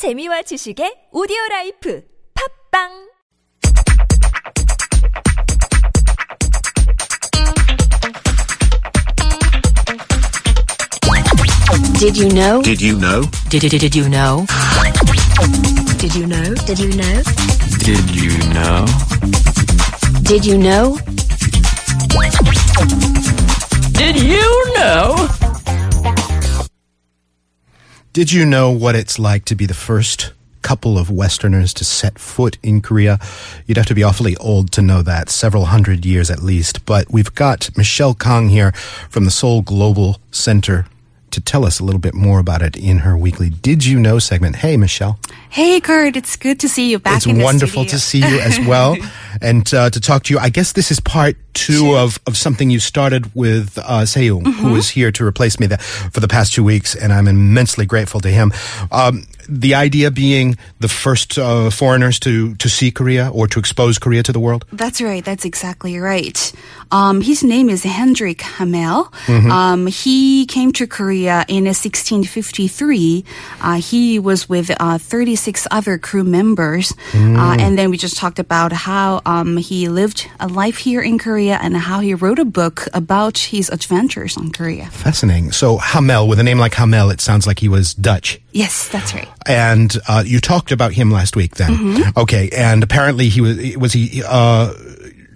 재미와 지식의 오디오 라이프 팝빵 Did you know? Did you know? Did, did, did you know? Did you know? Did you know? Did you know? Did you know? Did you know? Did you know what it's like to be the first couple of Westerners to set foot in Korea? You'd have to be awfully old to know that, several hundred years at least. But we've got Michelle Kang here from the Seoul Global Center to tell us a little bit more about it in her weekly Did You Know segment. Hey, Michelle. Hey, Kurt, it's good to see you back it's in the wonderful studio. to see you as well and uh, to talk to you. I guess this is part two of, of something you started with uh, Seung, Mm-hmm. who is here to replace me the, for the past two weeks, and I'm immensely grateful to him. Um, the idea being the first uh, foreigners to, to see Korea or to expose Korea to the world. That's right. That's exactly right. Um, his name is Hendrik Hamel. Mm-hmm. Um, he came to Korea in 1653. Uh, he was with uh, 36 other crew members. Mm. Uh, and then we just talked about how um, he lived a life here in Korea and how he wrote a book about his adventures on Korea. Fascinating. So Hamel, with a name like Hamel, it sounds like he was Dutch. Yes, that's right. And uh, you talked about him last week, then. Mm-hmm. Okay, and apparently he was was he uh,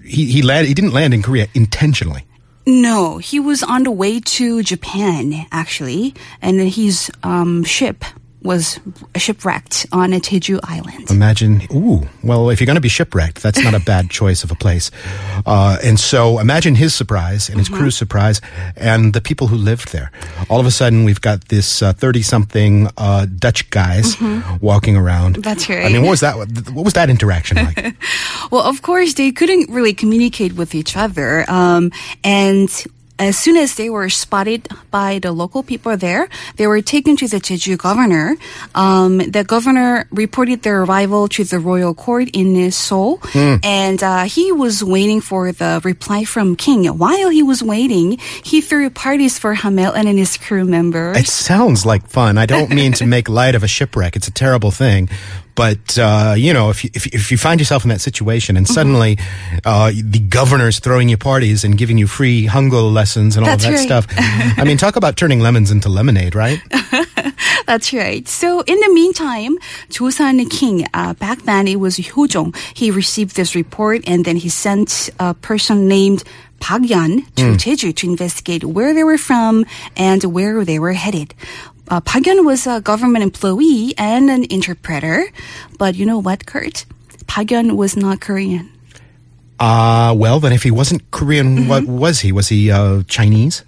he he land, he didn't land in Korea intentionally. No, he was on the way to Japan actually, and his um, ship was shipwrecked on a Jeju island. Imagine, ooh, well, if you're going to be shipwrecked, that's not a bad choice of a place. Uh, and so imagine his surprise and his Mm-hmm. crew's surprise and the people who lived there. All of a sudden, we've got this 30 something uh, Dutch guys walking around. Mm-hmm. That's I mean, what was that? What was that interaction like? Well, of course, they couldn't really communicate with each other, um, and. As soon as they were spotted by the local people there, they were taken to the Jeju governor. Um, the governor reported their arrival to the royal court in Seoul, and uh, he was waiting for the reply from King. While he was waiting, he threw parties for Hamel and his crew members. It sounds like fun. I don't mean to make light of a shipwreck. It's a terrible thing. But, uh, you know, if you, if, if you find yourself in that situation and suddenly uh, the governor's throwing you parties and giving you free Hangul lessons and all That's of that right. stuff, I mean, talk about turning lemons into lemonade, right? That's right. So in the meantime, Joseon King, uh, back then it was Hyojong. He received this report and then he sent a person named Park Yan to Jeju to investigate where they were from and where they were headed. Uh, Park Yan was a government employee and an interpreter, but you know what, Kurt? Park Yan was not Korean. Uh, well, then if he wasn't Korean, what was he? Was he uh, Chinese?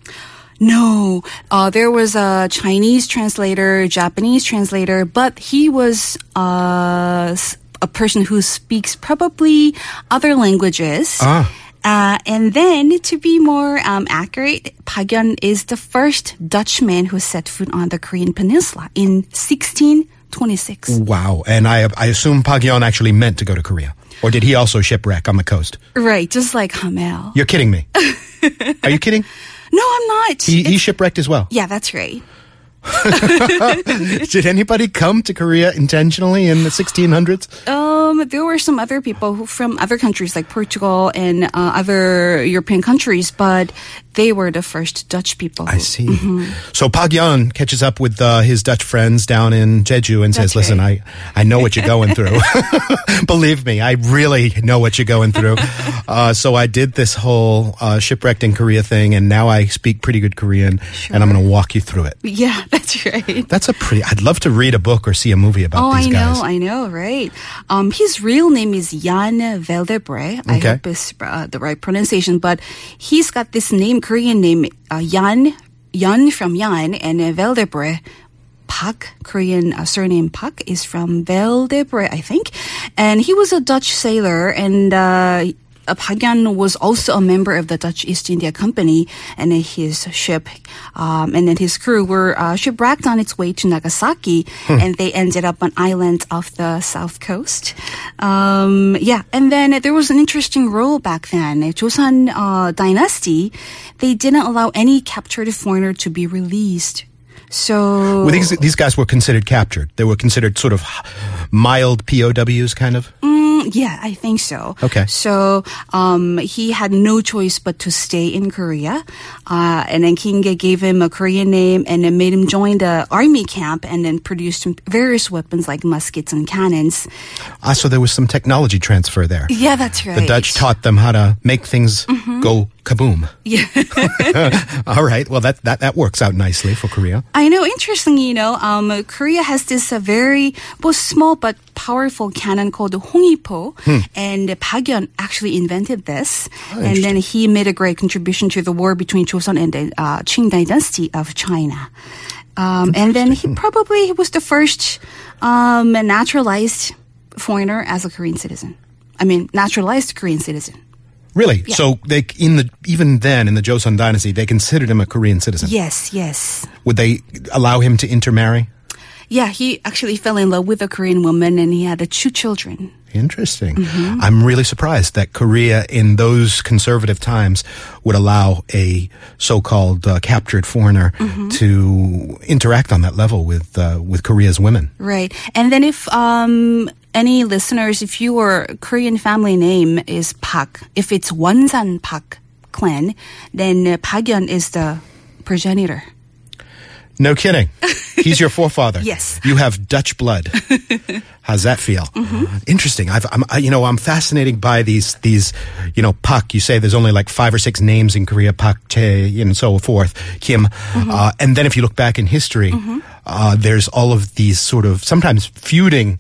No, uh, there was a Chinese translator, Japanese translator, but he was uh, a person who speaks probably other languages. Ah. Uh, and then, to be more um, accurate, Pagyeon is the first Dutchman who set foot on the Korean peninsula in 1626. Wow. And I, I assume Pagyeon actually meant to go to Korea. Or did he also shipwreck on the coast? Right, just like Hamel. You're kidding me. Are you kidding? No, I'm not. He, he shipwrecked as well. yeah, that's right. Did anybody come to Korea intentionally in the 1600s? Um, there were some other people who, from other countries like Portugal and uh, other European countries, but they were the first Dutch people. I see. So Pagyan catches up with uh, his Dutch friends down in Jeju and says, That's "Listen, right. I I know what you're going through. Believe me, I really know what you're going through. Uh, so I did this whole uh, shipwrecked in Korea thing, and now I speak pretty good Korean, and I'm going to walk you through it. Yeah, that's right. That's a pretty. I'd love to read a book or see a movie about Oh, these I guys. know, I know, right? Um, his real name is Jan Veldebre. I Okay. hope it's uh, the right pronunciation, but he's got this name, Korean name, uh, Jan, Jan from Jan, and uh, Veldebre. Pak, Korean uh, surname Pak, is from Veldebre, I think. And he was a Dutch sailor, and uh, uh, Pagyan was also a member of the Dutch East India Company, and his ship, um, and then his crew were uh, shipwrecked on its way to Nagasaki, and they ended up on island off the south coast. Um, yeah, and then there was an interesting rule back then. Joseon uh, dynasty, they didn't allow any captured foreigner to be released So Well, these these guys were considered captured. They were considered sort of mild POWs, kind of. Mm, yeah, I think so. Okay. So um, he had no choice but to stay in Korea, uh, and then King gave him a Korean name and then made him join the army camp and then produced various weapons like muskets and cannons. Ah, so there was some technology transfer there. Yeah, that's right. The Dutch taught them how to make things go kaboom. Yeah. All right. Well, that, that, that works out nicely for Korea. I know. Interestingly, you know, um, Korea has this uh, very both small but powerful cannon called the Hongipo, and Park Yeon actually invented this, and then he made a great contribution to the war between Joseon and the uh, Qing dynasty of China. Um, and then he probably was the first um, naturalized foreigner as a Korean citizen. I mean, naturalized Korean citizen. Really? So they in the even then in the Joseon dynasty they considered him a Korean citizen. Yes, yes. Would they allow him to intermarry? Yeah, he actually fell in love with a Korean woman and he had two children. Interesting. Mm-hmm. I'm really surprised that Korea in those conservative times would allow a so-called uh, captured foreigner Mm-hmm. to interact on that level with uh, with Korea's women. Right. And then if um any listeners, if your Korean family name is Park, if it's Wonsan Park clan, then uh, Park Yeon is the progenitor. No kidding. He's your forefather. Yes. You have Dutch blood. How's that feel? Mm-hmm. Interesting. I've, I'm, I, you know, I'm fascinated by these, these, you know, Pak. You say there's only like five or six names in Korea, Pak, Tae, and so forth, Kim. Mm-hmm. Uh, and then if you look back in history, uh, there's all of these sort of sometimes feuding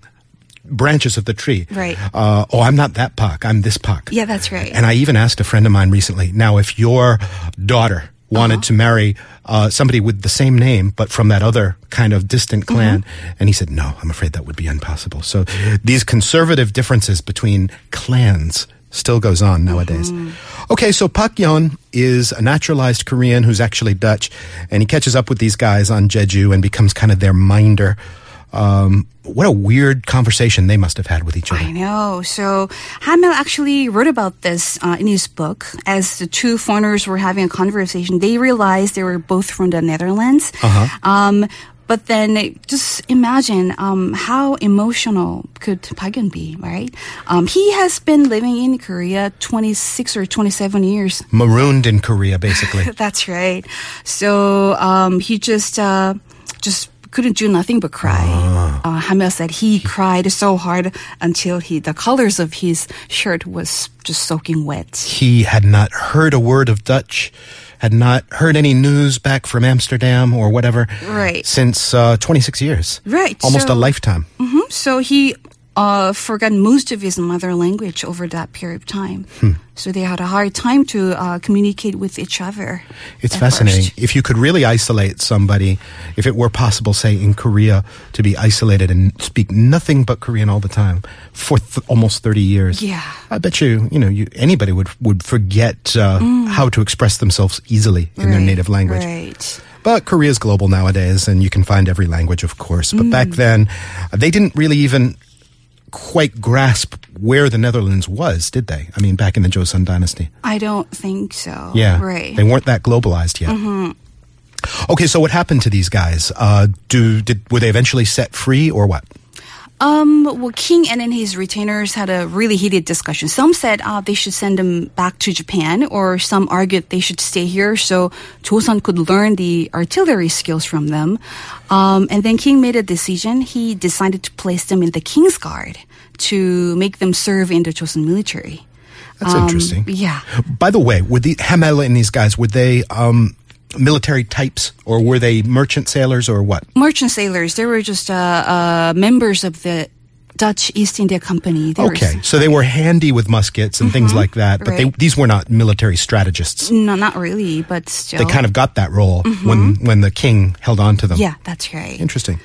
branches of the tree. Right. Uh, oh, I'm not that Pak. I'm this Pak. Yeah, that's right. And I even asked a friend of mine recently. Now, if your daughter wanted uh-huh. to marry uh, somebody with the same name but from that other kind of distant mm-hmm. clan, and he said, "No, I'm afraid that would be impossible." So these conservative differences between clans still goes on nowadays. Mm-hmm. Okay, so Pak Yeon is a naturalized Korean who's actually Dutch, and he catches up with these guys on Jeju and becomes kind of their minder. Um, what a weird conversation they must have had with each other. I know. So Hamel actually wrote about this uh, in his book. As the two foreigners were having a conversation, they realized they were both from the Netherlands. Uh-huh. Um, but then just imagine um, how emotional could Pagan be, right? Um, he has been living in Korea 26 or 27 years. Marooned in Korea, basically. That's right. So um, he just uh, just couldn't do nothing but cry. Uh, Hamel said he cried so hard until he the colors of his shirt was just soaking wet. he had not heard a word of Dutch, had not heard any news back from Amsterdam or whatever Right. since uh, 26 years. Right, Almost so- a lifetime. Mhm. So he uh, forgot most of his mother language over that period of time. So they had a hard time to uh, communicate with each other. It's fascinating. first. If you could really isolate somebody, if it were possible, say, in Korea, to be isolated and speak nothing but Korean all the time for th- almost 30 years. Yeah. I bet you, you know, you, anybody would, would forget uh, how to express themselves easily in their Mm. Native language. Right. But Korea's global nowadays, and you can find every language, of course. But back Mm. then, uh, they didn't really even quite grasp where the Netherlands was, did they? I mean, back in the Joseon dynasty. I don't think so. Yeah. Right. They weren't that globalized yet. Okay, so what happened to these guys? Uh, do did were they eventually set free or what? Um, well, King and then his retainers had a really heated discussion. Some said uh, they should send them back to Japan, or some argued they should stay here so Joseon could learn the artillery skills from them. Um, and then King made a decision. He decided to place them in the King's Guard to make them serve in the Joseon military. That's Um, interesting. Yeah. By the way, were the Hamela and these guys were they um, military types or were they merchant sailors or what? Merchant sailors, they were just uh, uh, members of the Dutch East India Company. They were Okay, so they were handy with muskets and things like that, but they, Mm-hmm. These were not military strategists. No, not really, but still. They kind of got that role when when the king held on to them. Mm-hmm. Yeah, that's right. Interesting.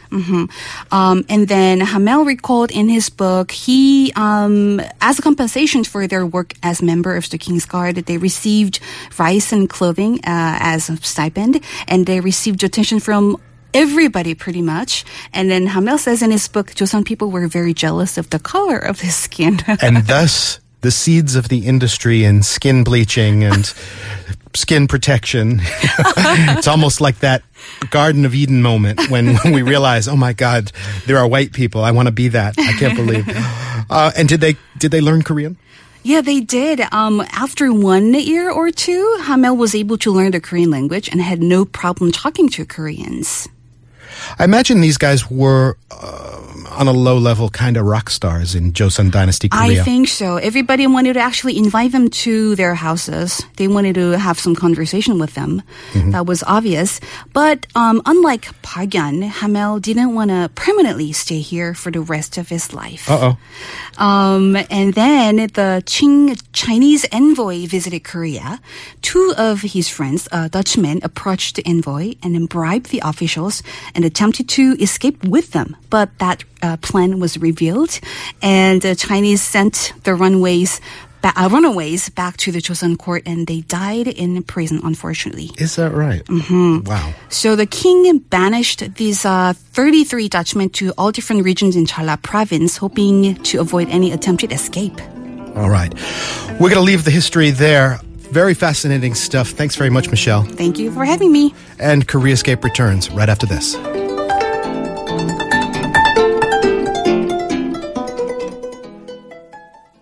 Um, and then Hamel recalled in his book, he, um, as a compensation for their work as member of the King's Guard, they received rice and clothing uh, as a stipend, and they received attention from everybody pretty much. And then Hamel says in his book, Joseon people were very jealous of the color of his skin. and thus the seeds of the industry in skin bleaching and skin protection. it's almost like that Garden of Eden moment when, when we realize, oh my God, there are white people. I want to be that. I can't believe. Uh, and did they did they learn Korean? Yeah, they did. Um, after one year or two, Hamel was able to learn the Korean language and had no problem talking to Koreans. I imagine these guys were uh, on a low level kind of rock stars in Joseon Dynasty Korea. I think so. Everybody wanted to actually invite them to their houses. They wanted to have some conversation with them. Mm-hmm. That was obvious. But um, unlike Park Yan, Hamel didn't want to permanently stay here for the rest of his life. Uh oh. Um, and then the Qing Chinese envoy visited Korea. Two of his friends, uh, Dutchmen, approached the envoy and then bribed the officials and attempted to escape with them. But that uh, plan was revealed, and the Chinese sent the runways. Ba- uh, runaways back to the Joseon court and they died in prison, unfortunately. Is that right? Mm-hmm. Wow. So the king banished these uh, 33 Dutchmen to all different regions in Chala province, hoping to avoid any attempted escape. All right. We're going to leave the history there. Very fascinating stuff. Thanks very much, Michelle. Thank you for having me. And Koreascape returns right after this.